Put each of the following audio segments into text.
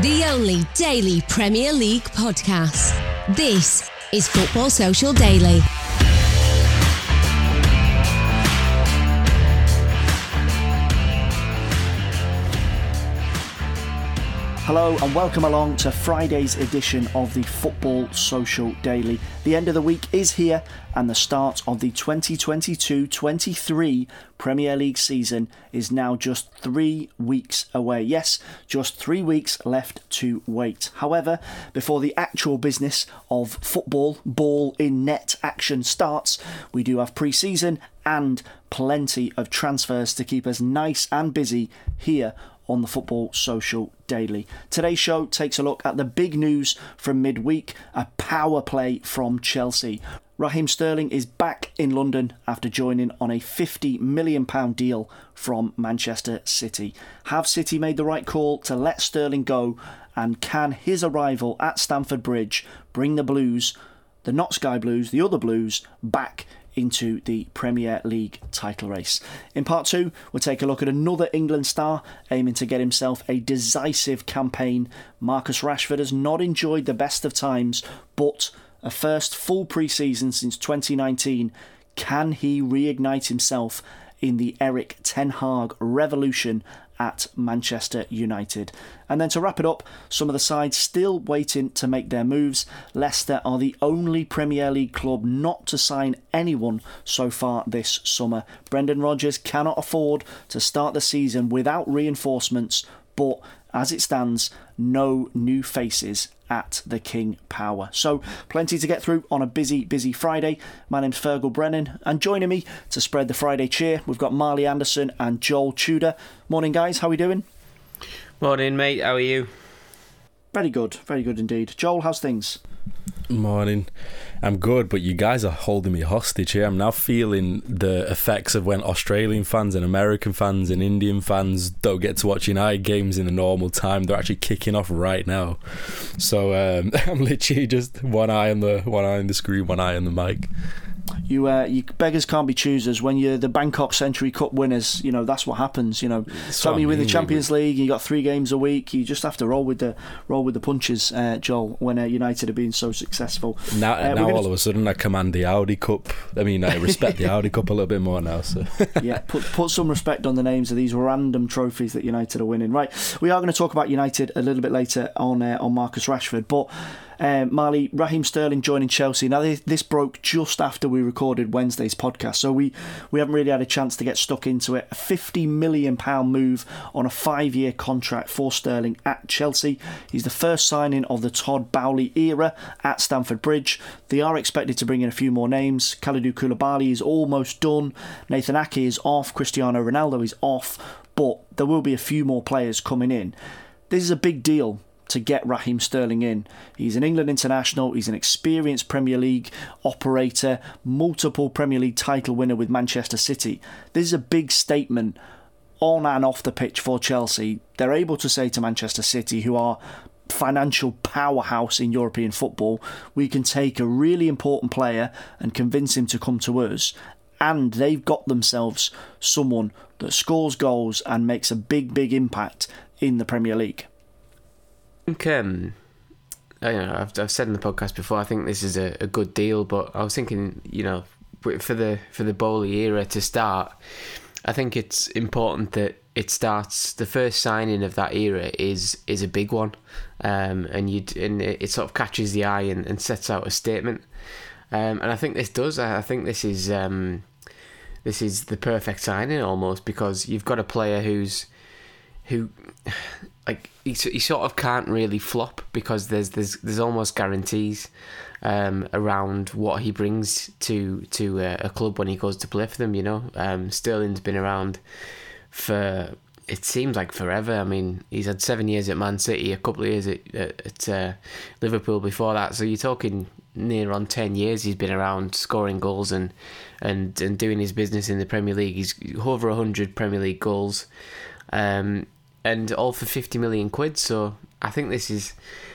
The only daily Premier League podcast. This is Football Social Daily. Hello and welcome along to Friday's edition of the Football Social Daily. The end of the week is here and the start of the 2022 23 Premier League season is now just three weeks away. Yes, just three weeks left to wait. However, before the actual business of football, ball in net action starts, we do have pre season and plenty of transfers to keep us nice and busy here on the Football Social Daily. Today's show takes a look at the big news from midweek a power play from Chelsea. Raheem Sterling is back in London after joining on a £50 million deal from Manchester City. Have City made the right call to let Sterling go? And can his arrival at Stamford Bridge bring the Blues, the not Sky Blues, the other Blues, back into the Premier League title race. In part two, we'll take a look at another England star aiming to get himself a decisive campaign. Marcus Rashford has not enjoyed the best of times, but a first full pre season since 2019. Can he reignite himself in the Erik Ten Hag revolution at Manchester United. And then to wrap it up, some of the sides still waiting to make their moves. Leicester are the only Premier League club not to sign anyone so far this summer. Brendan Rodgers cannot afford to start the season without reinforcements, but as it stands, no new faces at the King Power. So, plenty to get through on a busy, busy Friday. My name's Fergal Brennan, and joining me to spread the Friday cheer, we've got Marley Anderson and Joel Tudor. Morning, guys. How are we doing? Morning, mate. How are you? Very good, very good indeed. Joel, how's things? Morning. I'm good, but you guys are holding me hostage here. I'm now feeling the effects of when Australian fans and American fans and Indian fans don't get to watch United games in the normal time. They're actually kicking off right now. So um, I'm literally just one eye on the one eye on the screen, one eye on the mic you uh, you beggars can't be choosers when you're the Bangkok Century Cup winners. You know that's what happens. You know, so you win the Champions League, you got three games a week. You just have to roll with the roll with the punches, uh, Joel. When uh, United have been so successful, now, uh, now all of a sudden I command the Audi Cup. I mean, I respect the Audi Cup a little bit more now. So yeah, put put some respect on the names of these random trophies that United are winning. Right, we are going to talk about United a little bit later on uh, on Marcus Rashford, but. Um, Marley, Raheem Sterling joining Chelsea. Now, this, this, broke just after we recorded Wednesday's podcast, so we, we haven't really had a chance to get stuck into it. A £50 million move on a five year contract for Sterling at Chelsea. He's the first signing of the Todd Boehly era at Stamford Bridge. They are expected to bring in a few more names. Kalidou Koulibaly is almost done. Nathan Ake is off. Cristiano Ronaldo is off. But there will be a few more players coming in. This is a big deal to get Raheem Sterling in. He's an England international, he's an experienced Premier League operator, multiple Premier League title winner with Manchester City. This is a big statement on and off the pitch for Chelsea. They're able to say to Manchester City, who are financial powerhouse in European football, we can take a really important player and convince him to come to us. And they've got themselves someone that scores goals and makes a big, big impact in the Premier League think um, I know I've, I've said in the podcast before. I think this is a, a good deal, but I was thinking, you know, for the for the Boehly era to start, I think it's important that it starts. The first signing of that era is is a big one, um, and you and it, it, sort of catches the eye and, and sets out a statement. Um, and I think this does. I think this is um, this is the perfect signing almost because you've got a player who's who like he, he sort of can't really flop because there's there's there's almost guarantees um, around what he brings to to a, a, club when he goes to play for them. You know, um, Sterling's been around for it seems like forever. I mean, he's had seven years at Man City, a couple of years at, at uh, Liverpool before that. So you're talking near on ten years. He's been around scoring goals and and and doing his business in the Premier League. He's over hundred Premier League goals. Um, and all for 50 million quid. So I think this is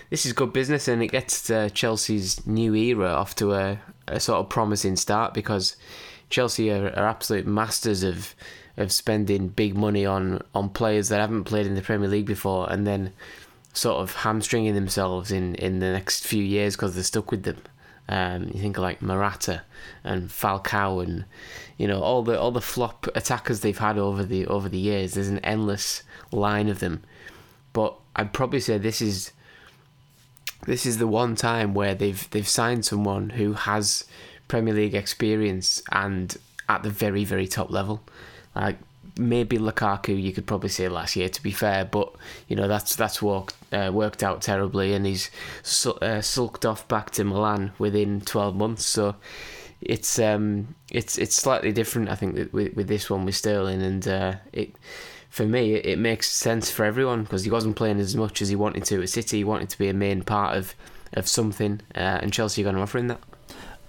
this is good business, and it gets uh, Chelsea's new era off to a, a sort of promising start because Chelsea are, are absolute masters of of spending big money on on players that haven't played in the Premier League before, and then sort of hamstringing themselves in, in the next few years because they're stuck with them. Um, you think of like Morata and Falcao and you know all the all the flop attackers they've had over the over the years. There's an endless line of them, but I'd probably say this is this is the one time where they've they've signed someone who has Premier League experience and at the very very top level. Like maybe Lukaku, you could probably say last year to be fair, but you know that's that's worked uh, worked out terribly, and he's uh, sulked off back to Milan within twelve months. So it's um it's it's slightly different, I think, with with this one with Sterling, and uh, it for me, it, makes sense for everyone because he wasn't playing as much as he wanted to at City. He wanted to be a main part of, of something, uh, and Chelsea are going to offer him that.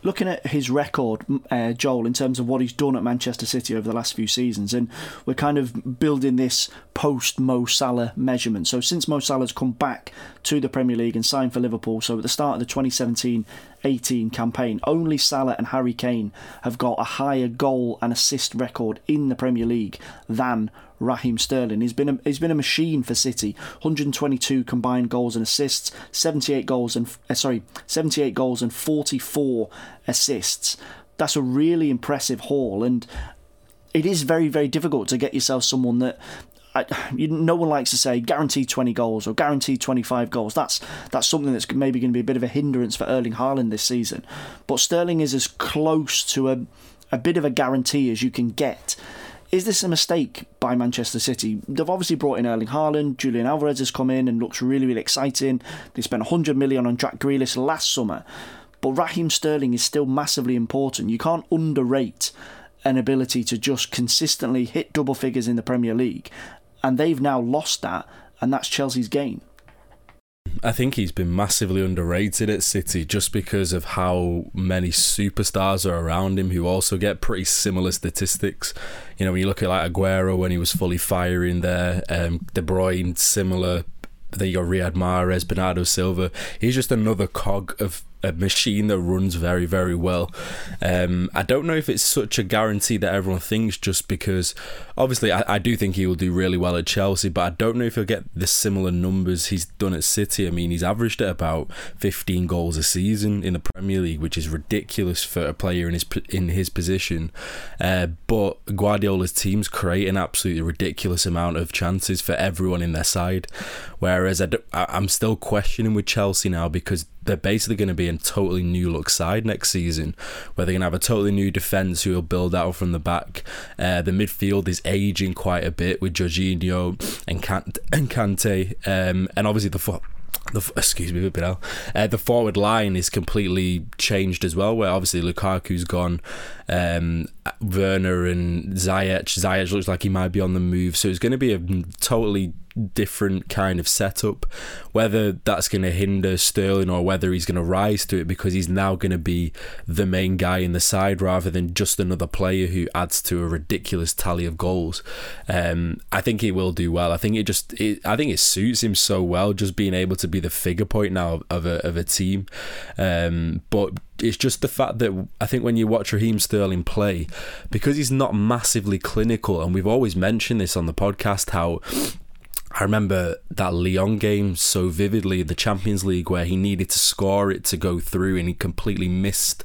Looking at his record, uh, Joel, in terms of what he's done at Manchester City over the last few seasons, and we're kind of building this post Mo Salah measurement. So, since Mo Salah's come back to the Premier League and signed for Liverpool, so at the start of the 2017 18 campaign, only Salah and Harry Kane have got a higher goal and assist record in the Premier League than Raheem Sterling. He's been a, he's been a machine for City. 122 combined goals and assists, 78 goals and uh, sorry, 78 goals and 44 assists. That's a really impressive haul, and it is very very difficult to get yourself someone that I, you, no one likes to say guaranteed 20 goals or guaranteed 25 goals. That's that's something that's maybe going to be a bit of a hindrance for Erling Haaland this season. But Sterling is as close to a a bit of a guarantee as you can get. Is this a mistake by Manchester City? They've obviously brought in Erling Haaland, Julian Alvarez has come in and looks really, really exciting. They spent 100 million on Jack Grealish last summer, but Raheem Sterling is still massively important. You can't underrate an ability to just consistently hit double figures in the Premier League, and they've now lost that, and that's Chelsea's gain. I think he's been massively underrated at City just because of how many superstars are around him who also get pretty similar statistics. You know, when you look at like Aguero when he was fully firing there, um, De Bruyne similar. Then you got Riyad Mahrez, Bernardo Silva. He's just another cog of a machine that runs very, very well. Um, I don't know if it's such a guarantee that everyone thinks just because, obviously, I, I, do think he will do really well at Chelsea, but I don't know if he'll get the similar numbers he's done at City. I mean, he's averaged at about 15 goals a season in the Premier League, which is ridiculous for a player in his in his position. Uh, but Guardiola's teams create an absolutely ridiculous amount of chances for everyone in their side, whereas I I'm still questioning with Chelsea now because they're basically going to be a totally new look side next season, where they're going to have a totally new defence who will build out from the back. Uh, the midfield is aging quite a bit with Jorginho and Kante, and, Kante, um, and obviously the the excuse me, uh, the forward line is completely changed as well. Where obviously Lukaku's gone, um, Werner and Ziyech. Ziyech looks like he might be on the move, so it's going to be a totally different kind of setup. Whether that's going to hinder Sterling or whether he's going to rise to it because he's now going to be the main guy in the side rather than just another player who adds to a ridiculous tally of goals. Um, I think he will do well. I think it just, it, I think it suits him so well just being able to be the figure point now of a of a team. Um, but it's just the fact that I think when you watch Raheem Sterling play, because he's not massively clinical, and we've always mentioned this on the podcast how I remember that Lyon game so vividly, the Champions League, where he needed to score it to go through and he completely missed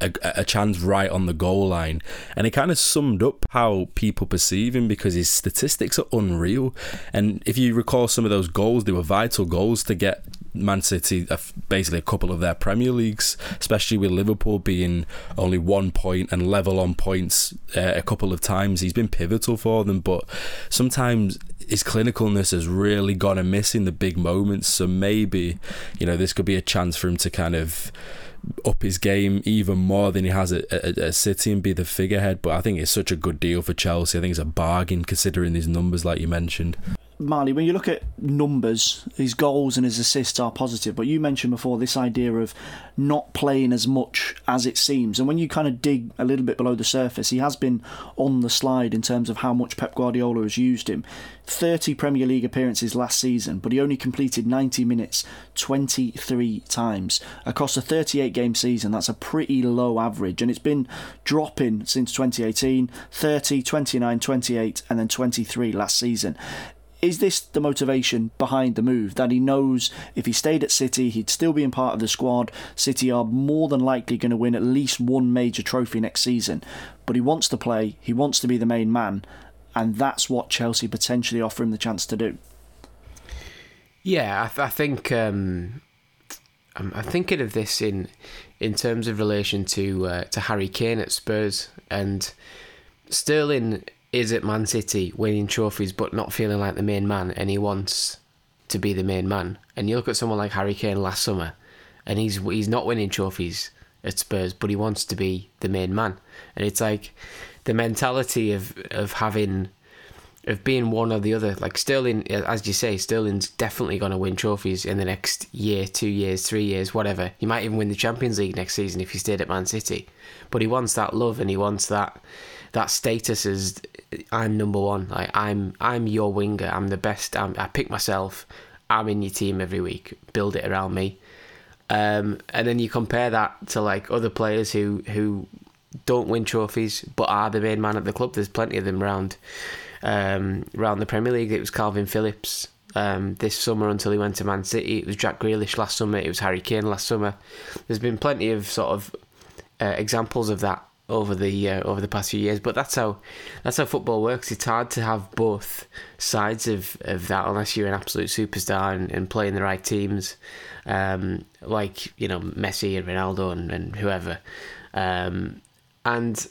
a, a, chance right on the goal line, and it kind of summed up how people perceive him because his statistics are unreal. And if you recall some of those goals, they were vital goals to get Man City basically a couple of their Premier Leagues, especially with Liverpool being only one point and level on points uh, a couple of times. He's been pivotal for them, but sometimes his clinicalness has really gone amiss in the big moments. So maybe, you know, this could be a chance for him to kind of up his game even more than he has at, at, at, City and be the figurehead. But I think it's such a good deal for Chelsea. I think it's a bargain considering these numbers, like you mentioned. Marley, when you look at numbers, his goals and his assists are positive, but you mentioned before this idea of not playing as much as it seems. And when you kind of dig a little bit below the surface, he has been on the slide in terms of how much Pep Guardiola has used him. 30 Premier League appearances last season, but he only completed 90 minutes 23 times. Across a 38 game season, that's a pretty low average, and it's been dropping since 2018 30, 29, 28, and then 23 last season is this the motivation behind the move? That he knows if he stayed at City, he'd still be in part of the squad. City are more than likely going to win at least one major trophy next season. But he wants to play, he wants to be the main man, and that's what Chelsea potentially offer him the chance to do. Yeah, I, th- I think um, I'm, I'm, thinking of this in in terms of relation to uh, to Harry Kane at Spurs and Sterling is at Man City winning trophies but not feeling like the main man and he wants to be the main man. And you look at someone like Harry Kane last summer and he's he's not winning trophies at Spurs but he wants to be the main man. And it's like the mentality of of having of being one or the other. Like Sterling, as you say, Sterling's definitely going to win trophies in the next year, two years, three years, whatever. He might even win the Champions League next season if he stayed at Man City. But he wants that love and he wants that that status as I'm number one. Like I'm I'm your winger. I'm the best. I'm, i pick myself. I'm in your team every week. Build it around me. Um, and then you compare that to like other players who who don't win trophies but are the main man at the club. There's plenty of them around um, around the Premier League. It was Kalvin Phillips um, this summer until he went to Man City. It was Jack Grealish last summer. It was Harry Kane last summer. There's been plenty of sort of uh, examples of that over the uh, over the past few years. But that's how that's how football works. It's hard to have both sides of, of that unless you're an absolute superstar and, and playing the right teams, um, like you know Messi and Ronaldo and, and whoever. Um, and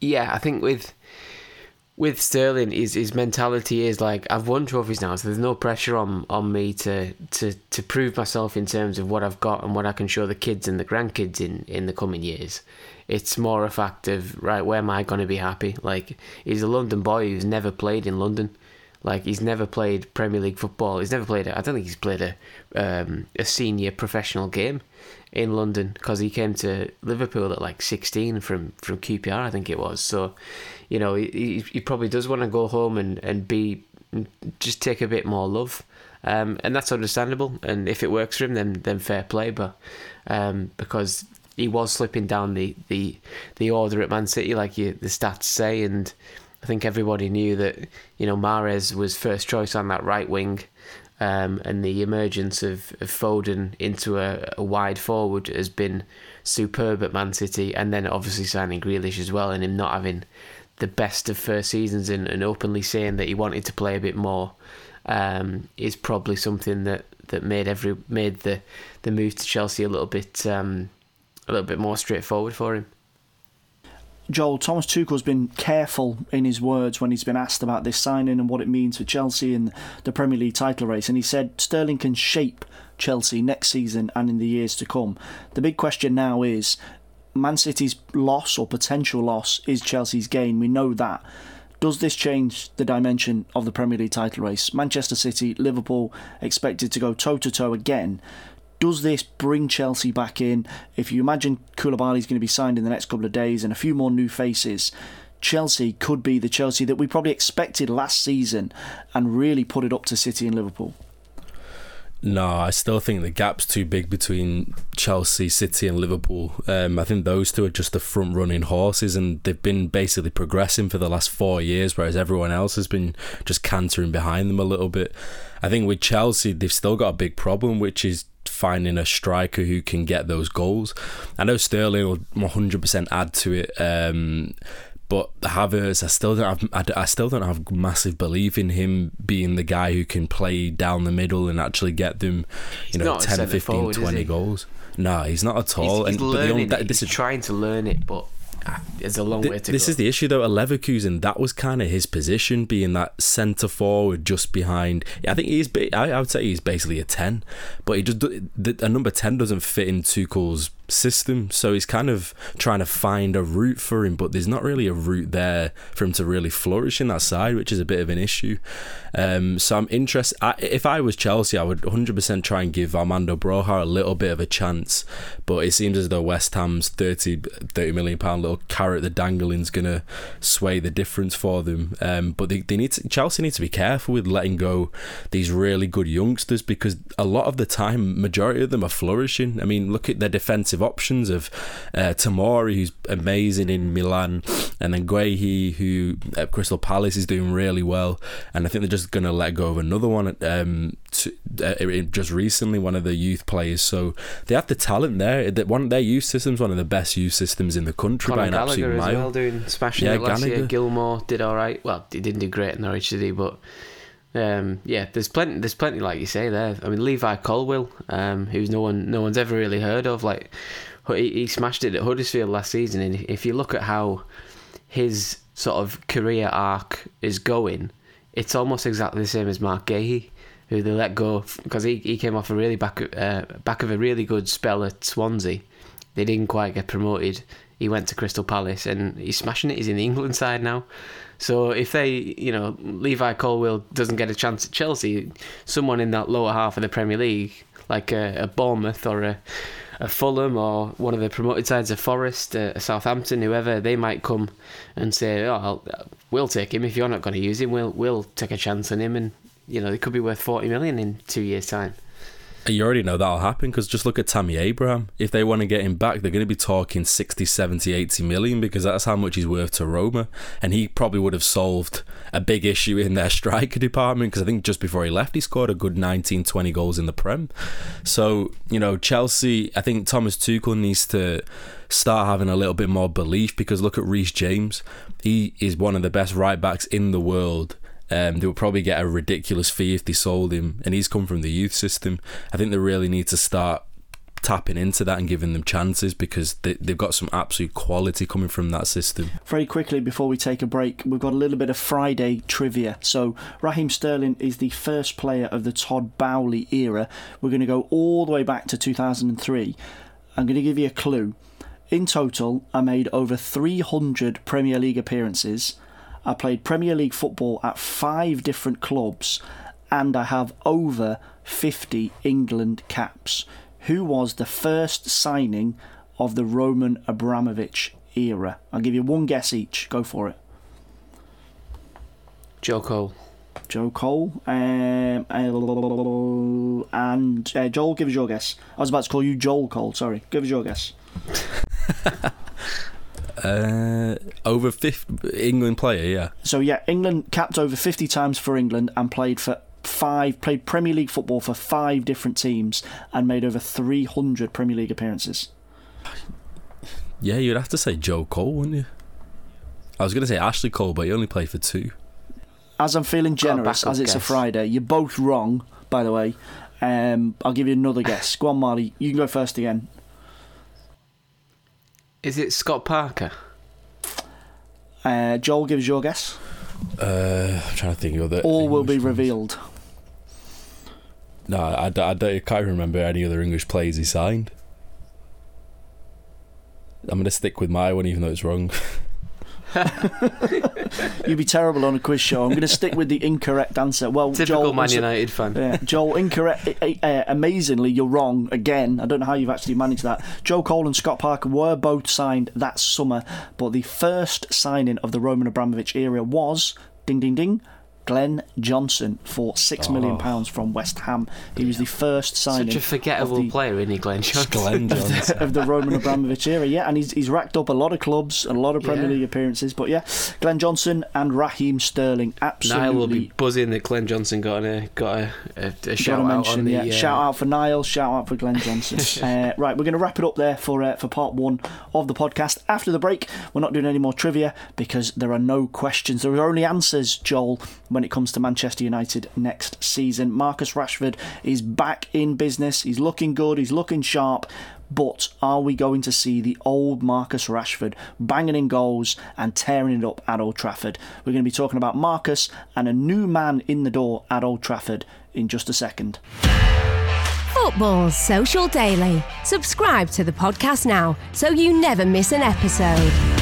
yeah, I think with with Sterling, his his mentality is like I've won trophies now, so there's no pressure on on me to to to prove myself in terms of what I've got and what I can show the kids and the grandkids in in the coming years. It's more a fact of right, where am I going to be happy? Like he's a London boy who's never played in London. Like he's never played Premier League football. He's never played. I don't think he's played a um, a senior professional game in London because he came to Liverpool at like 16 from from QPR, I think it was. So, you know, he he probably does want to go home and and be just take a bit more love. Um, and that's understandable. And if it works for him, then then fair play. But um, because he was slipping down the, the the order at Man City, like you, the stats say, and I think everybody knew that you know Mahrez was first choice on that right wing, um, and the emergence of, of Foden into a, a, wide forward has been superb at Man City, and then obviously signing Grealish as well, and him not having the best of first seasons and, and openly saying that he wanted to play a bit more um, is probably something that, that made every made the, the move to Chelsea a little bit um, a little bit more straightforward for him. Joel, Thomas Tuchel's been careful in his words when he's been asked about this signing and what it means for Chelsea in the Premier League title race. And he said Sterling can shape Chelsea next season and in the years to come. The big question now is Man City's loss or potential loss is Chelsea's gain. We know that. Does this change the dimension of the Premier League title race? Manchester City, Liverpool expected to go toe to toe again. Does this bring Chelsea back in? If you imagine Koulibaly is going to be signed in the next couple of days and a few more new faces, Chelsea could be the Chelsea that we probably expected last season and really put it up to City and Liverpool. No, I still think the gap's too big between Chelsea, City, and Liverpool. Um, I think those two are just the front running horses, and they've been basically progressing for the last four years, whereas everyone else has been just cantering behind them a little bit. I think with Chelsea, they've still got a big problem, which is finding a striker who can get those goals. I know Sterling will 100% add to it. Um, but Havertz, I still don't have, I, I still don't have massive belief in him being the guy who can play down the middle and actually get them, you he's know, 10, 15, forward, 20 goals. No, he's not at all. He's, he's and learning only, this he's is trying to learn it, but ah, there's a long way to go. this go. is the issue though at Leverkusen that was kind of his position being that centre forward just behind I think he's I, would say he's basically a 10 but he just a number 10 doesn't fit in Tuchel's system. So he's kind of trying to find a route for him, but there's not really a route there for him to really flourish in that side, which is a bit of an issue. Um, so I'm interested. If I was Chelsea, I would 100% try and give Armando Broja a little bit of a chance, but it seems as though West Ham's 30, 30 million pound little carrot the dangling is going to sway the difference for them. Um, but they, they need to, Chelsea need to be careful with letting go these really good youngsters because a lot of the time, majority of them are flourishing. I mean, look at their defensive options of uh, Tomori, who's amazing in Milan, and then Guehi, who at Crystal Palace is doing really well. And I think they're just going to let go of another one um, to, uh, just recently, one of the youth players. So they have the talent there. That one their youth system's one of the best youth systems in the country Conor by an Gallagher absolute mile. well, doing smashing yeah, it last Gallagher. year. Gilmour did all right. Well, he didn't do great in Norwich, did he? But um, yeah, there's plenty. There's plenty, like you say there. I mean, Levi Colwill, um, who's no one, no one's ever really heard of. Like, he, he smashed it at Huddersfield last season, and if you look at how his sort of career arc is going, it's almost exactly the same as Marc Guehi, who they let go because he, he came off a really back uh, back of a really good spell at Swansea. They didn't quite get promoted. He went to Crystal Palace, and he's smashing it. He's in the England side now. So if they, you know, Levi Colwill doesn't get a chance at Chelsea, someone in that lower half of the Premier League, like a, a Bournemouth or a, a Fulham or one of the promoted sides of Forest, a, a Southampton, whoever, they might come and say, "Oh, I'll, we'll take him if you're not going to use him. We'll we'll take a chance on him, and you know, he could be worth forty million in two years' time." You already know that'll happen because just look at Tammy Abraham. If they want to get him back, they're going to be talking 60, 70, 80 million because that's how much he's worth to Roma. And he probably would have solved a big issue in their striker department because I think just before he left, he scored a good 19, 20 goals in the Prem. So, you know, Chelsea, I think Thomas Tuchel needs to start having a little bit more belief because look at Reece James. He is one of the best right backs in the world um, they would probably get a ridiculous fee if they sold him, and he's come from the youth system. I think they really need to start tapping into that and giving them chances because they, they've got some absolute quality coming from that system. Very quickly before we take a break, we've got a little bit of Friday trivia. So, Raheem Sterling is the first player of the Todd Boehly era. We're going to go all the way back to 2003. I'm going to give you a clue. In total, I made over 300 Premier League appearances I played Premier League football at five different clubs, and I have over 50 England caps. Who was the first signing of the Roman Abramovich era? I'll give you one guess each. Go for it. Joe Cole. Joe Cole. Um, and uh, Joel, give us your guess. I was about to call you Joel Cole, sorry. Give us your guess. Uh, over 50 England player, yeah. So yeah, England capped over 50 times for England and played for five played Premier League football for five different teams and made over 300 Premier League appearances. Yeah, you'd have to say Joe Cole, wouldn't you? I was going to say Ashley Cole, but he only played for two. As I'm feeling generous, as it's guess. a Friday, you're both wrong, by the way. Um, I'll give you another guess. Go on, Marley. You can go first again. Is it Scott Parker? Uh, Joel, gives your guess. Uh, I'm trying to think of the. All English will be revealed. No, I, I, I, don't, I can't remember any other English plays he signed. I'm going to stick with my one, even though it's wrong. You'd be terrible on a quiz show. I'm going to stick with the incorrect answer. Well, typical Joel, Man United fan. Yeah, Joel, incorrect. Uh, amazingly, you're wrong again. I don't know how you've actually managed that. Joe Cole and Scott Parker were both signed that summer, but the first signing of the Roman Abramovich era was ding ding ding Glenn Johnson for six million pounds from West Ham. He was the first signing. Such a forgettable of the, player, isn't he, Glenn Johnson? Glenn Johnson. of the Roman Abramovich era, yeah, and he's, he's racked up a lot of clubs, a lot of Premier Yeah. League appearances, but yeah, Glenn Johnson and Raheem Sterling, absolutely. Niall will be buzzing that Glenn Johnson got a got a, a, a Gotta shout out mention, on the yeah. uh, Shout out for Niall, shout out for Glenn Johnson. uh, right, we're going to wrap it up there for uh, for part one of the podcast. After the break, we're not doing any more trivia because there are no questions. There are only answers, Joel, when it comes to Manchester United next season. Marcus Rashford is back in business. He's looking good. He's looking sharp. But are we going to see the old Marcus Rashford banging in goals and tearing it up at Old Trafford? We're going to be talking about Marcus and a new man in the door at Old Trafford in just a second. Football's Social Daily. Subscribe to the podcast now so you never miss an episode.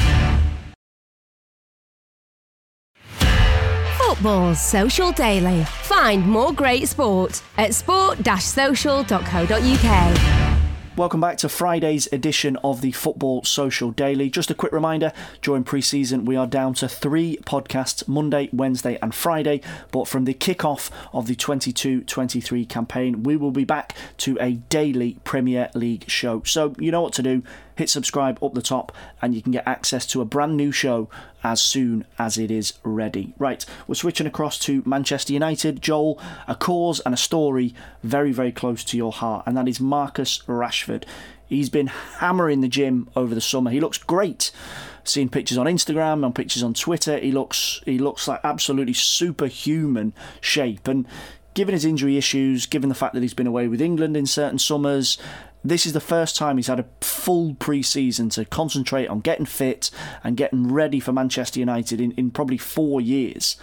Football's Social Daily. Find more great sport at sport-social.co.uk. Welcome back to Friday's edition of the Football Social Daily. Just a quick reminder during pre season, we are down to three podcasts Monday, Wednesday, and Friday. But from the kick-off of the 22 23 campaign, we will be back to a daily Premier League show. So you know what to do. Hit subscribe up the top, and you can get access to a brand new show as soon as it is ready. Right, we're switching across to Manchester United. Joel, a cause and a story very, very close to your heart, and that is Marcus Rashford. He's been hammering the gym over the summer. He looks great. Seeing pictures on Instagram, on pictures on Twitter, he looks he looks like absolutely superhuman shape. And given his injury issues, given the fact that he's been away with England in certain summers, this is the first time he's had a full pre-season to concentrate on getting fit and getting ready for Manchester United in, in probably four years.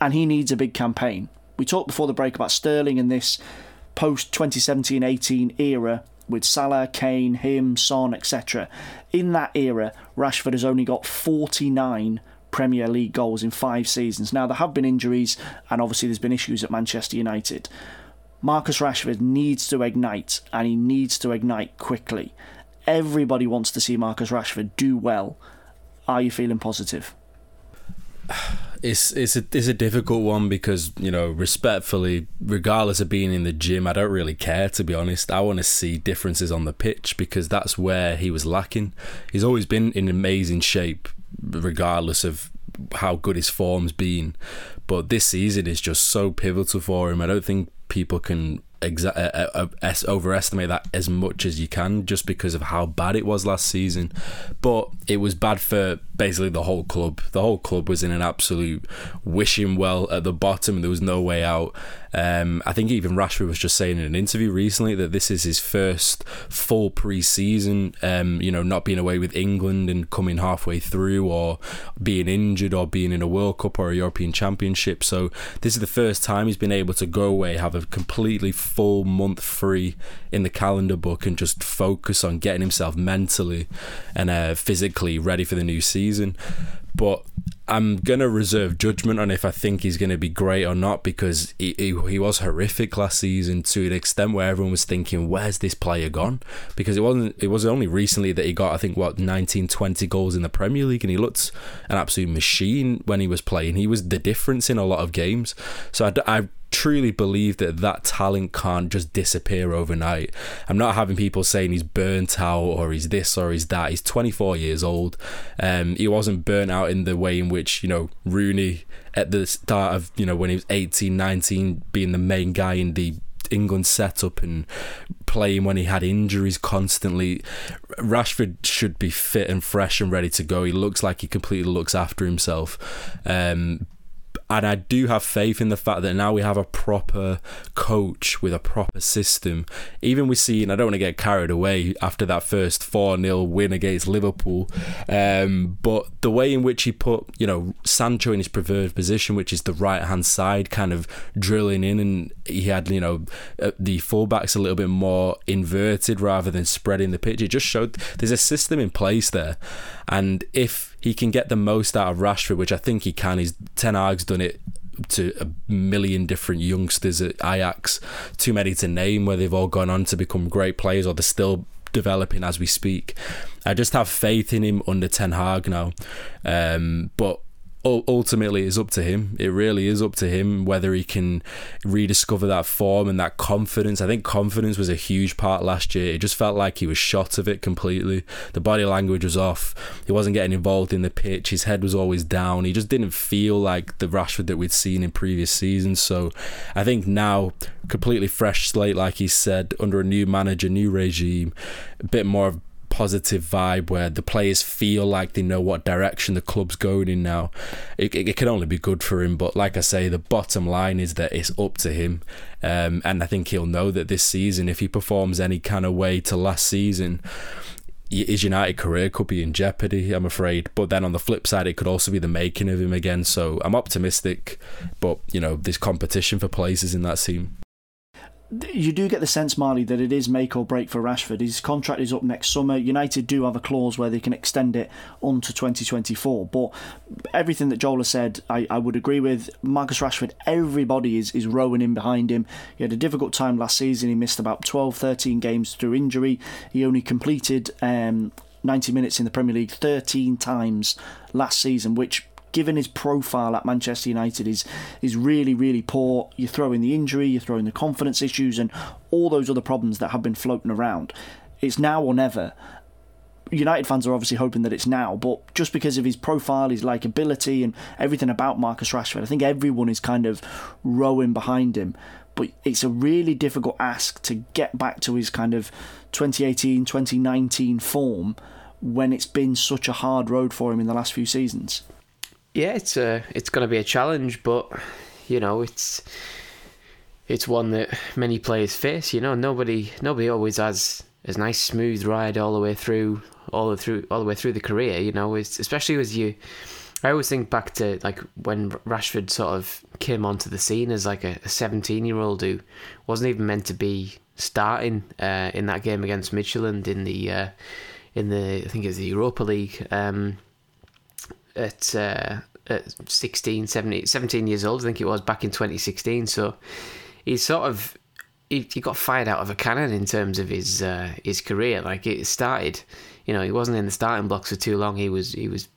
And he needs a big campaign. We talked before the break about Sterling and this post 2017-18 era with Salah, Kane, him, Son, etc. In that era, Rashford has only got 49 Premier League goals in five seasons. Now, there have been injuries, and obviously, there's been issues at Manchester United. Marcus Rashford needs to ignite, and he needs to ignite quickly. Everybody wants to see Marcus Rashford do well. Are you feeling positive? it's it's a it's a difficult one because you know respectfully regardless of being in the gym I don't really care to be honest I want to see differences on the pitch because that's where he was lacking he's always been in amazing shape regardless of how good his form's been but this season is just so pivotal for him I don't think people can exa- uh, uh, uh, overestimate that as much as you can just because of how bad it was last season. But it was bad for basically the whole club. The whole club was in an absolute wishing well at the bottom. There was no way out um, I think even Rashford was just saying in an interview recently that this is his first full pre-season um, you know not being away with England and coming halfway through or being injured or being in a World Cup or a European Championship so this is the first time he's been able to go away have a completely full month free in the calendar book and just focus on getting himself mentally and uh, physically ready for the new season. But I'm gonna reserve judgment on if I think he's gonna be great or not because he, he, he was horrific last season to an extent where everyone was thinking, "Where's this player gone?" Because it wasn't. It was only recently that he got, I think, what 19, 20 goals in the Premier League, and he looked an absolute machine when he was playing. He was the difference in a lot of games. So I, I truly believe that that talent can't just disappear overnight. I'm not having people saying he's burnt out or he's this or he's that. He's 24 years old. Um, he wasn't burnt out in the way in which, you know, Rooney at the start of, you know, when he was 18, 19, being the main guy in the England setup and playing when he had injuries constantly. Rashford should be fit and fresh and ready to go. He looks like he completely looks after himself. Um, and I do have faith in the fact that now we have a proper coach with a proper system. Even we see, and I don't want to get carried away after that first 4 0 win against Liverpool, um, but the way in which he put, you know, Sancho in his preferred position, which is the right hand side, kind of drilling in, and he had, you know, uh, the fullbacks a little bit more inverted rather than spreading the pitch. It just showed there's a system in place there. And if he can get the most out of Rashford, which I think he can, he's Ten Hag's done it to a million different youngsters at Ajax, too many to name, where they've all gone on to become great players or they're still developing as we speak. I just have faith in him under Ten Hag now. Um, but ultimately it's up to him. It really is up to him whether he can rediscover that form and that confidence. I think confidence was a huge part last year. It just felt like he was shot of it completely. The body language was off. He wasn't getting involved in the pitch. His head was always down. He just didn't feel like the Rashford that we'd seen in previous seasons. So I think now, completely fresh slate, like he said, under a new manager, new regime, a bit more of positive vibe where the players feel like they know what direction the club's going in now. It, it, it can only be good for him. But like I say, the bottom line is that it's up to him. Um, and I think he'll know that this season, if he performs any kind of way to last season, his United career could be in jeopardy, I'm afraid. But then on the flip side, it could also be the making of him again. So I'm optimistic, but you know, there's competition for places in that team you do get the sense, Marley, that it is make or break for Rashford. His contract is up next summer. United do have a clause where they can extend it on to 2024. But everything that Joel has said, I, I would agree with. Marcus Rashford, everybody is, is rowing in behind him. He had a difficult time last season. He missed about 12, 13 games through injury. He only completed um, 90 minutes in the Premier League 13 times last season, which given his profile at Manchester United, is is really really poor. You throw in the injury, you throw in the confidence issues, and all those other problems that have been floating around. It's now or never. United fans are obviously hoping that it's now, but just because of his profile, his likability, and everything about Marcus Rashford, I think everyone is kind of rowing behind him. But it's a really difficult ask to get back to his kind of 2018 2019 form when it's been such a hard road for him in the last few seasons. Yeah, it's a it's going to be a challenge, but you know it's it's one that many players face. You know, nobody nobody always has a nice smooth ride all the way through all the through all the way through the career. You know, it's, especially as you. I always think back to like when Rashford sort of came onto the scene as like a seventeen-year-old who wasn't even meant to be starting uh, in that game against Midtjylland in the uh, in the I think it was the Europa League. Um, at, uh, at 16, 17, 17 years old, I think it was back in 2016. So he's sort of he, he got fired out of a cannon in terms of his uh, his career. Like it started, you know, he wasn't in the starting blocks for too long. He was he was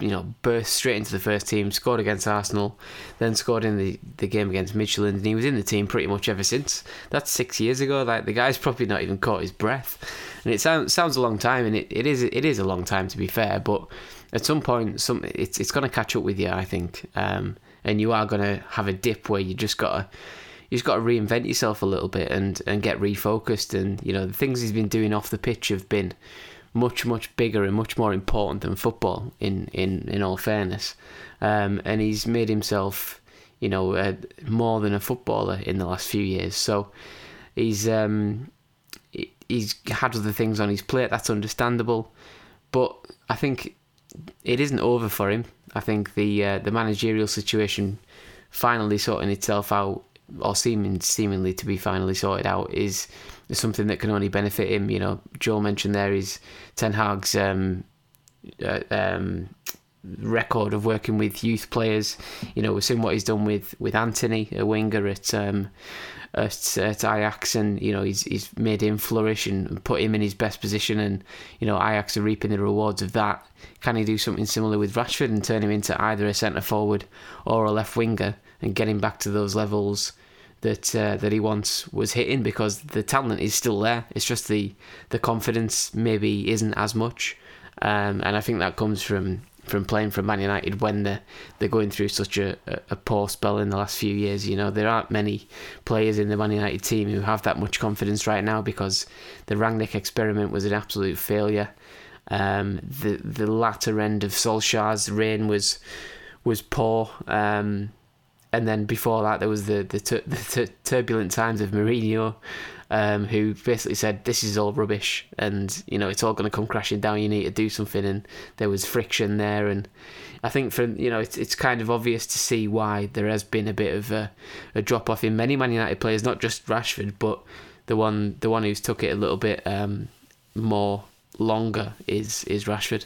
you know, burst straight into the first team, scored against Arsenal, then scored in the, the game against Midtjylland, and he was in the team pretty much ever since. That's six years ago. Like the guy's probably not even caught his breath, and it sounds sounds a long time, and it, it is it is a long time to be fair, but at some point, some it's it's going to catch up with you, I think, um, and you are going to have a dip where you just got to you just got to reinvent yourself a little bit and and get refocused. And you know the things he's been doing off the pitch have been much much bigger and much more important than football. In in in all fairness, um, and he's made himself you know uh, more than a footballer in the last few years. So he's um, he's had other things on his plate. That's understandable, but I think it isn't over for him. I think the uh, the managerial situation finally sorting itself out, or seeming seemingly to be finally sorted out, is, something that can only benefit him. You know, Joel mentioned there is Ten Hag's um, uh, um, record of working with youth players. You know, we've seen what he's done with with Antony, a winger at um, at, at Ajax, and you know he's he's made him flourish and put him in his best position, and you know Ajax are reaping the rewards of that. Can he do something similar with Rashford and turn him into either a centre forward or a left winger and get him back to those levels? that uh, that he once was hitting because the talent is still there. It's just the the confidence maybe isn't as much, um, and I think that comes from from playing for Man United when they're, they're going through such a, a poor spell in the last few years. You know, there aren't many players in the Man United team who have that much confidence right now because the Rangnick experiment was an absolute failure. Um, the the latter end of Solskjaer's reign was was poor. Um, and then before that, there was the the, the turbulent times of Mourinho um, who basically said this is all rubbish and you know it's all going to come crashing down. You need to do something, and there was friction there, and I think for you know it's it's kind of obvious to see why there has been a bit of a, a drop off in many Man United players, not just Rashford, but the one the one who's took it a little bit um, more longer is is Rashford.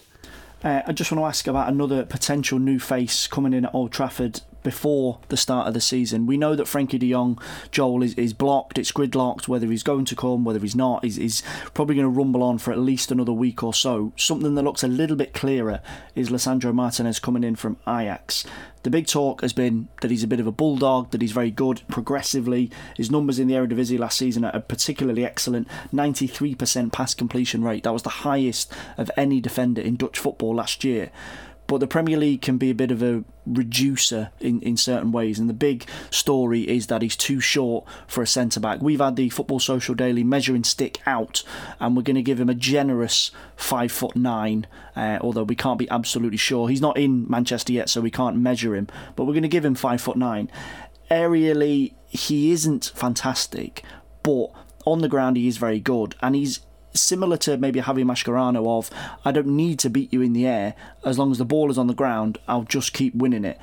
Uh, I just want to ask about another potential new face coming in at Old Trafford before the start of the season. We know that Frenkie de Jong, Joel, is, is blocked, it's gridlocked, whether he's going to come, whether he's not, he's, he's probably going to rumble on for at least another week or so. Something that looks a little bit clearer is Lisandro Martinez coming in from Ajax. The big talk has been that he's a bit of a bulldog, that he's very good progressively. His numbers in the Eredivisie last season are particularly excellent 93% pass completion rate. That was the highest of any defender in Dutch football last year. But the Premier League can be a bit of a reducer in, in certain ways. And the big story is that he's too short for a centre back. We've had the Football Social Daily measuring stick out, and we're going to give him a generous five foot nine. Uh, although we can't be absolutely sure. He's not in Manchester yet, so we can't measure him. But we're going to give him five foot nine. Aerially, he isn't fantastic, but on the ground he is very good, and he's similar to maybe Javi Mascherano of I don't need to beat you in the air. As long as the ball is on the ground I'll just keep winning it.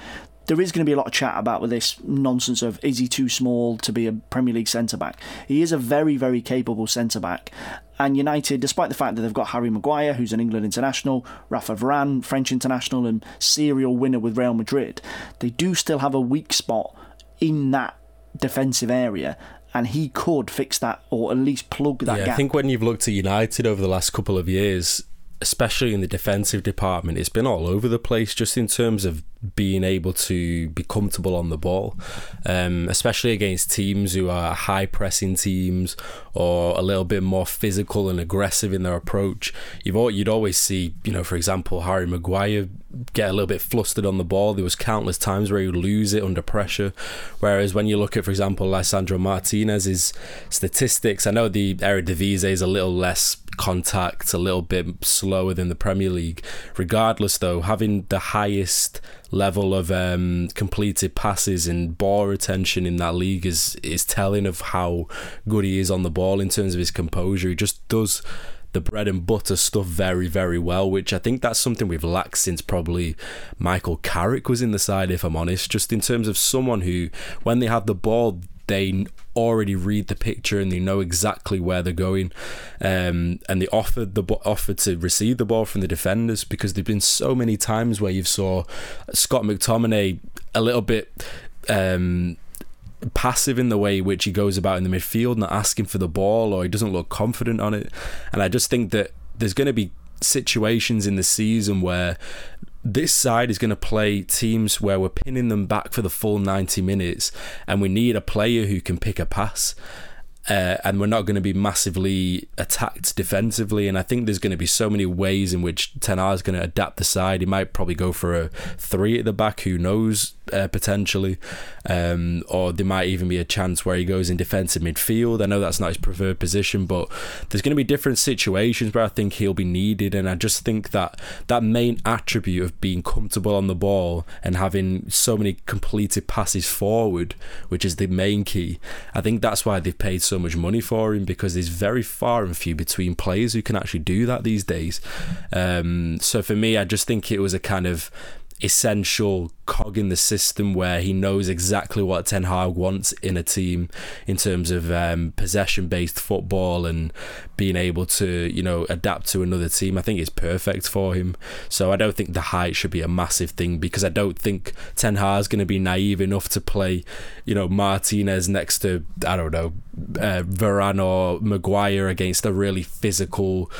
There is going to be a lot of chat about with this nonsense of is he too small to be a Premier League centre back he is a very very capable centre back and United, despite the fact that they've got Harry Maguire, who's an England international, Rafa Varane, French international, and serial winner with Real Madrid, they do still have a weak spot in that defensive area and he could fix that or at least plug that yeah, gap. I think when you've looked at United over the last couple of years, especially in the defensive department, it's been all over the place just in terms of being able to be comfortable on the ball, um, especially against teams who are high pressing teams or a little bit more physical and aggressive in their approach. You've you'd always see, you know, for example, Harry Maguire get a little bit flustered on the ball. There was countless times where he would lose it under pressure. Whereas when you look at, for example, Lisandro Martinez's statistics, I know the Eredivisie is a little less contact, a little bit slower than the Premier League. Regardless, though, having the highest level of um, completed passes and ball retention in that league is is telling of how good he is on the ball in terms of his composure. He just does the bread and butter stuff very, very well, which I think that's something we've lacked since probably Michael Carrick was in the side, if I'm honest. Just in terms of someone who, when they have the ball, they already read the picture and they know exactly where they're going. Um, and they offered the offered to receive the ball from the defenders because there've been so many times where you've saw Scott McTominay a little bit. Um, passive in the way which he goes about in the midfield, not asking for the ball, or he doesn't look confident on it. And I just think that there's going to be situations in the season where this side is going to play teams where we're pinning them back for the full 90 minutes and we need a player who can pick a pass. Uh, and we're not going to be massively attacked defensively. And I think there's going to be so many ways in which Ten Hag is going to adapt the side. He might probably go for a three at the back. Who knows? uh, potentially, um, or there might even be a chance where he goes in defensive midfield. I know that's not his preferred position, but there's going to be different situations where I think he'll be needed, and I just think that that main attribute of being comfortable on the ball and having so many completed passes forward, which is the main key. I think that's why they've paid so much money for him because there's very far and few between players who can actually do that these days. Um, so for me, I just think it was a kind of essential cog in the system where he knows exactly what Ten Hag wants in a team in terms of um, possession based football and being able to you know adapt to another team. I think it's perfect for him. So I don't think the height should be a massive thing because I don't think Ten is going to be naive enough to play you know Martinez next to I don't know uh, Varane or Maguire against a really physical,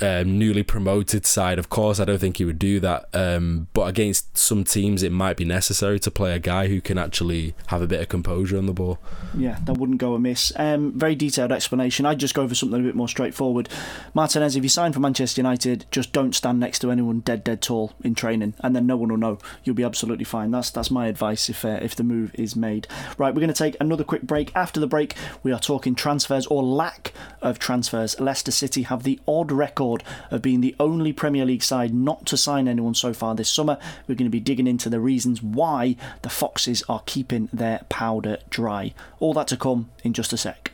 um, newly promoted side. Of course, I don't think he would do that. Um, but against some teams, it might be necessary to play a guy who can actually have a bit of composure on the ball. Yeah, that wouldn't go amiss. Um, very detailed explanation. I'd just go for something a bit more straightforward. Martinez, if you sign for Manchester United, just don't stand next to anyone dead, dead tall in training, and then no one will know. You'll be absolutely fine. That's that's my advice if uh, if the move is made. Right, we're going to take another quick break. After the break, we are talking transfers or lack of transfers. Leicester City have the odd record of being the only Premier League side not to sign anyone so far this summer. We're going to be digging into the reasons why the Foxes are keeping their powder dry. All that to come in just a sec.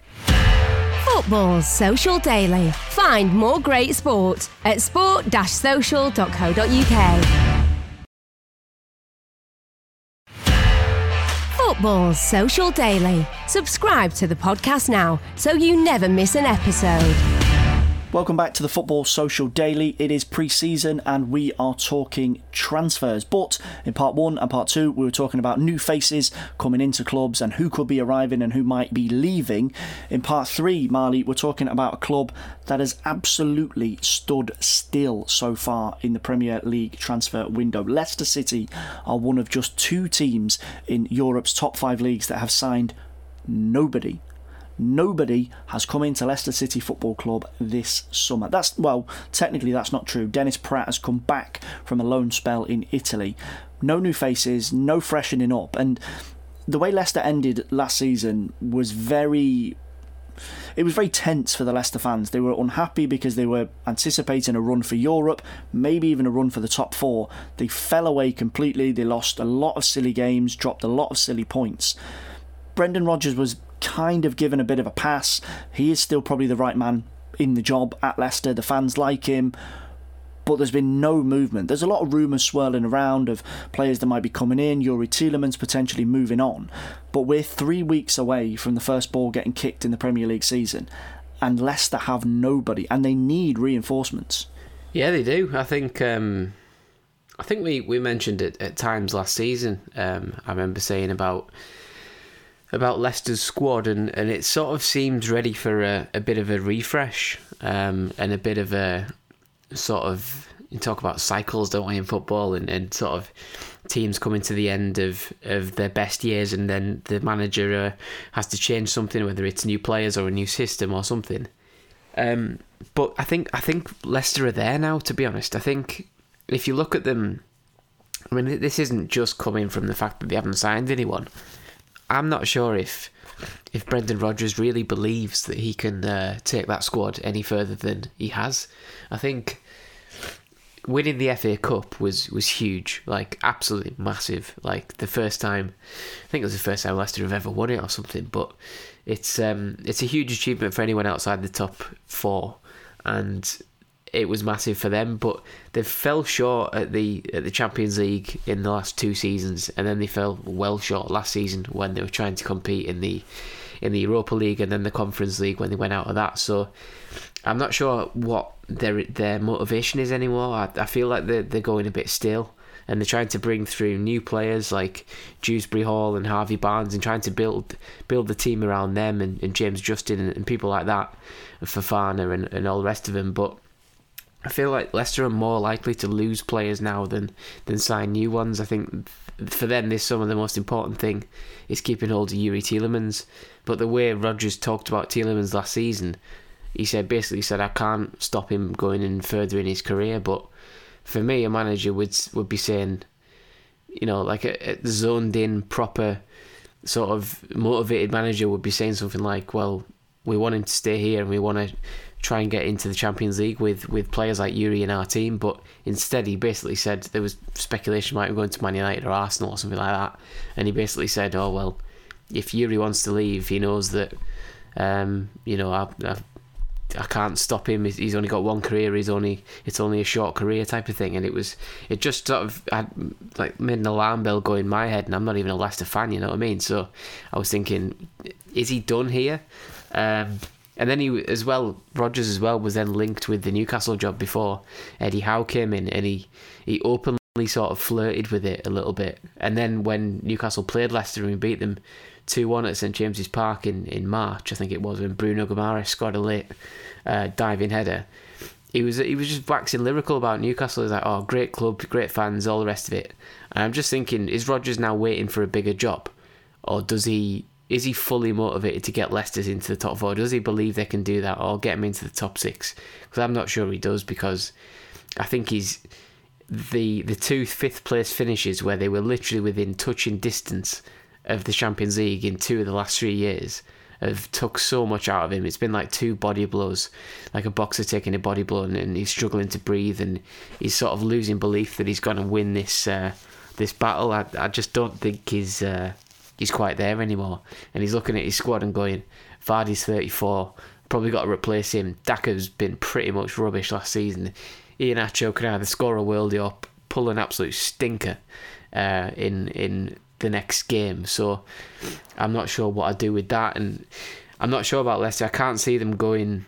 Football's Social Daily. Find more great sport at sport-social.co.uk. Football's Social Daily. Subscribe to the podcast now so you never miss an episode. Welcome back to the Football Social Daily. It is pre season and we are talking transfers. But in part one and part two, we were talking about new faces coming into clubs and who could be arriving and who might be leaving. In part three, Marley, we're talking about a club that has absolutely stood still so far in the Premier League transfer window. Leicester City are one of just two teams in Europe's top five leagues that have signed nobody nobody has come into Leicester City Football Club this summer. That's well, technically that's not true. Dennis Praet has come back from a loan spell in Italy. No new faces, no freshening up, and the way Leicester ended last season was very it was very tense for the Leicester fans. They were unhappy because they were anticipating a run for Europe, maybe even a run for the top four. They fell away completely. They lost a lot of silly games, dropped a lot of silly points. Brendan Rodgers was kind of given a bit of a pass. He is still probably the right man in the job at Leicester. The fans like him. But there's been no movement. There's a lot of rumours swirling around of players that might be coming in, Yuri Tielemans potentially moving on. But we're three weeks away from the first ball getting kicked in the Premier League season. And Leicester have nobody, and they need reinforcements. Yeah, they do. I think um, I think we, we mentioned it at times last season. Um, I remember saying about about Leicester's squad, and, and it sort of seems ready for a, a bit of a refresh um, and a bit of a sort of you talk about cycles, don't we, in football, and, and sort of teams coming to the end of, of their best years, and then the manager uh, has to change something, whether it's new players or a new system or something. Um, but I think I think Leicester are there now. To be honest, I think if you look at them, I mean, this isn't just coming from the fact that they haven't signed anyone. I'm not sure if if Brendan Rodgers really believes that he can uh, take that squad any further than he has. I think winning the FA Cup was was huge, like absolutely massive. Like the first time, I think it was the first time Leicester have ever won it or something. But it's um it's a huge achievement for anyone outside the top four, and it was massive for them, but they fell short at the at the Champions League in the last two seasons, and then they fell well short last season when they were trying to compete in the in the Europa League and then the Conference League when they went out of that. So I'm not sure what their their motivation is anymore. I, I feel like they're they're going a bit still. And they're trying to bring through new players like Dewsbury Hall and Harvey Barnes, and trying to build build the team around them and, and James Justin and, and people like that, and Fofana and, and all the rest of them. But I feel like Leicester are more likely to lose players now than than sign new ones. I think for them, this of the most important thing is keeping hold of Yuri Tielemans. But the way Rodgers talked about Tielemans last season, he said basically said I can't stop him going in further in his career. But for me, a manager would would be saying, you know, like a, a zoned in, proper, sort of motivated manager would be saying something like, "Well, we want him to stay here and we want to try and get into the Champions League with, with players like Yuri in our team. But instead, he basically said there was speculation might be going to Man United or Arsenal or something like that. And he basically said, oh, well, if Yuri wants to leave, he knows that, um, you know, I, I, I can't stop him. He's only got one career. He's only it's only a short career type of thing. And it was it just sort of had like made an alarm bell go in my head. And I'm not even a Leicester fan, you know what I mean? So I was thinking, is he done here? Um, and then he as well, Rodgers as well was then linked with the Newcastle job before Eddie Howe came in, and he he openly sort of flirted with it a little bit. And then when Newcastle played Leicester and we beat them two one at St James's Park in, in March, I think it was when Bruno Guimaraes scored a late uh, diving header. He was he was just waxing lyrical about Newcastle. He's like, oh, great club, great fans, all the rest of it. And I'm just thinking, is Rodgers now waiting for a bigger job, or does he is he fully motivated to get Leicester into the top four? Does he believe they can do that or get him into the top six? Because I'm not sure he does because I think he's the the two fifth place finishes where they were literally within touching distance of the Champions League in two of the last three years have took so much out of him. It's been like two body blows, like a boxer taking a body blow, and, and he's struggling to breathe, and he's sort of losing belief that he's going to win this uh, this battle. I, I just don't think he's uh, he's quite there anymore. And he's looking at his squad and going, Vardy's 34, probably got to replace him. Daka's been pretty much rubbish last season. Iheanacho can either score a worldie or pull an absolute stinker uh, in in the next game. So I'm not sure what I do with that, and I'm not sure about Leicester. I can't see them going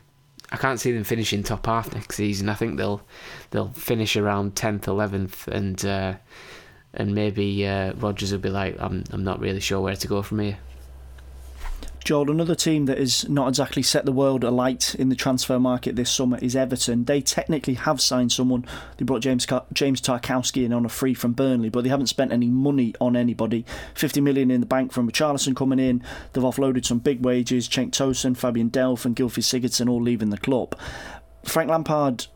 I can't see them finishing top half next season. I think they'll they'll finish around tenth, eleventh, and uh, and maybe uh, Rodgers will be like, I'm I'm not really sure where to go from here. Joel, another team that has not exactly set the world alight in the transfer market this summer is Everton. They technically have signed someone. They brought James James Tarkowski in on a free from Burnley, but they haven't spent any money on anybody. 50 million in the bank from Richarlison coming in. They've offloaded some big wages. Cenk Tosun, Fabian Delph, and Gylfi Sigurdsson all leaving the club. Frank Lampard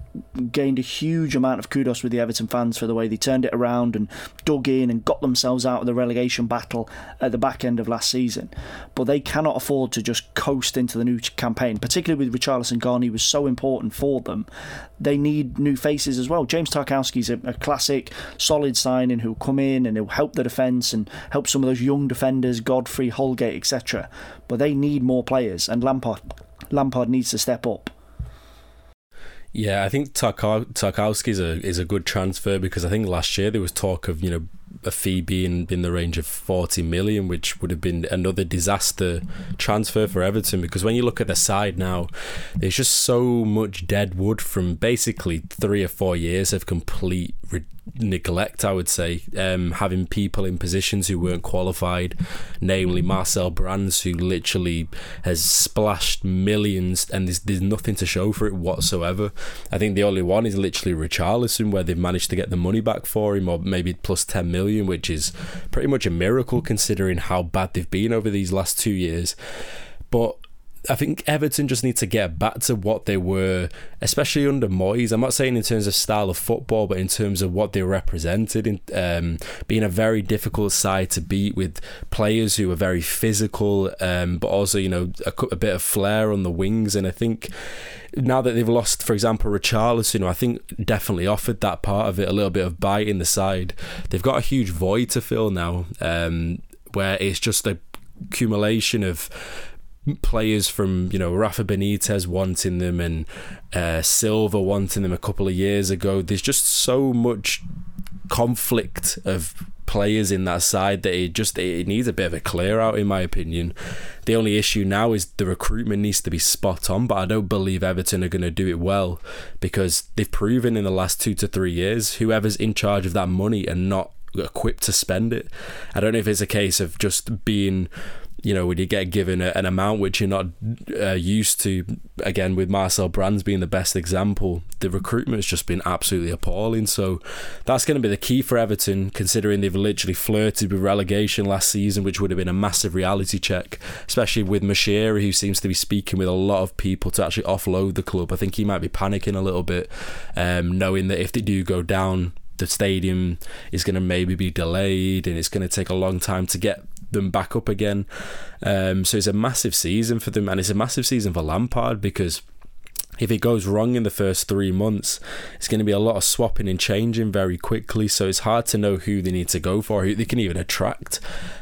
gained a huge amount of kudos with the Everton fans for the way they turned it around and dug in and got themselves out of the relegation battle at the back end of last season. But they cannot afford to just coast into the new campaign, particularly with Richarlison gone. He was so important for them. They need new faces as well. James Tarkowski's a, a classic, solid signing who'll come in and he'll help the defence and help some of those young defenders, Godfrey, Holgate, etc. But they need more players, and Lampard Lampard needs to step up. Yeah, I think Tarkowski is a is a good transfer because I think last year there was talk of you know a fee being in the range of 40 million, which would have been another disaster transfer for Everton. Because when you look at the side now, there's just so much dead wood from basically three or four years of complete neglect, I would say. Um, having people in positions who weren't qualified, namely Marcel Brands, who literally has splashed millions and there's, there's nothing to show for it whatsoever. I think the only one is literally Richarlison, where they've managed to get the money back for him, or maybe plus 10 million million, which is pretty much a miracle considering how bad they've been over these last two years. But I think Everton just need to get back to what they were, especially under Moyes. I'm not saying in terms of style of football, but in terms of what they represented, in um, being a very difficult side to beat with players who are very physical, um, but also you know a, a, bit of flair on the wings. And I think now that they've lost, for example, Richarlison, I think definitely offered that part of it a little bit of bite in the side. They've got a huge void to fill now, um, where it's just a accumulation of players from you know Rafa Benitez wanting them and uh, Silva wanting them a couple of years ago. There's just so much conflict of players in that side that it just it needs a bit of a clear out in my opinion. The only issue now is the recruitment needs to be spot on, but I don't believe Everton are going to do it well because they've proven in the last 2 to 3 years whoever's in charge of that money and not equipped to spend it. I don't know if it's a case of just being you know, when you get given a, an amount which you're not uh, used to, again, with Marcel Brands being the best example, the recruitment has just been absolutely appalling. So that's going to be the key for Everton, considering they've literally flirted with relegation last season, which would have been a massive reality check, especially with Moshiri, who seems to be speaking with a lot of people to actually offload the club. I think he might be panicking a little bit, um, knowing that if they do go down, the stadium is going to maybe be delayed and it's going to take a long time to get them back up again. Um, so it's a massive season for them, and it's a massive season for Lampard because if it goes wrong in the first three months, it's going to be a lot of swapping and changing very quickly. So it's hard to know who they need to go for, who they can even attract.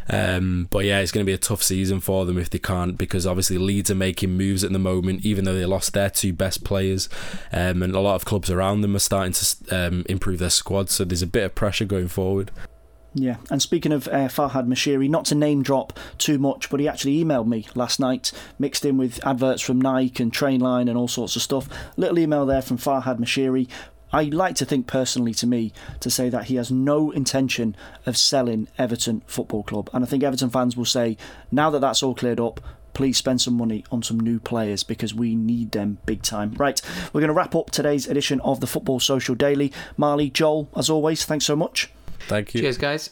Um, but yeah, it's going to be a tough season for them if they can't, because obviously Leeds are making moves at the moment, even though they lost their two best players, um, and a lot of clubs around them are starting to um, improve their squad. So there's a bit of pressure going forward. Yeah, and speaking of uh, Farhad Moshiri, not to name drop too much, but he actually emailed me last night, mixed in with adverts from Nike and Trainline and all sorts of stuff. Little email there from Farhad Moshiri. I like to think personally to me to say that he has no intention of selling Everton Football Club. And I think Everton fans will say, now that that's all cleared up, please spend some money on some new players because we need them big time. Right, we're going to wrap up today's edition of the Football Social Daily. Marley, Joel, as always, thanks so much. Thank you. Cheers, guys.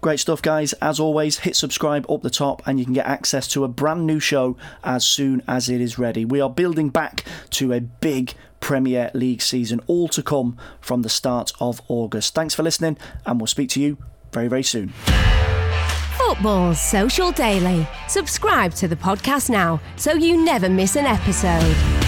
Great stuff, guys. As always, hit subscribe up the top and you can get access to a brand new show as soon as it is ready. We are building back to a big Premier League season, all to come from the start of August. Thanks for listening, and we'll speak to you very, very soon. Football's Social Daily. Subscribe to the podcast now so you never miss an episode.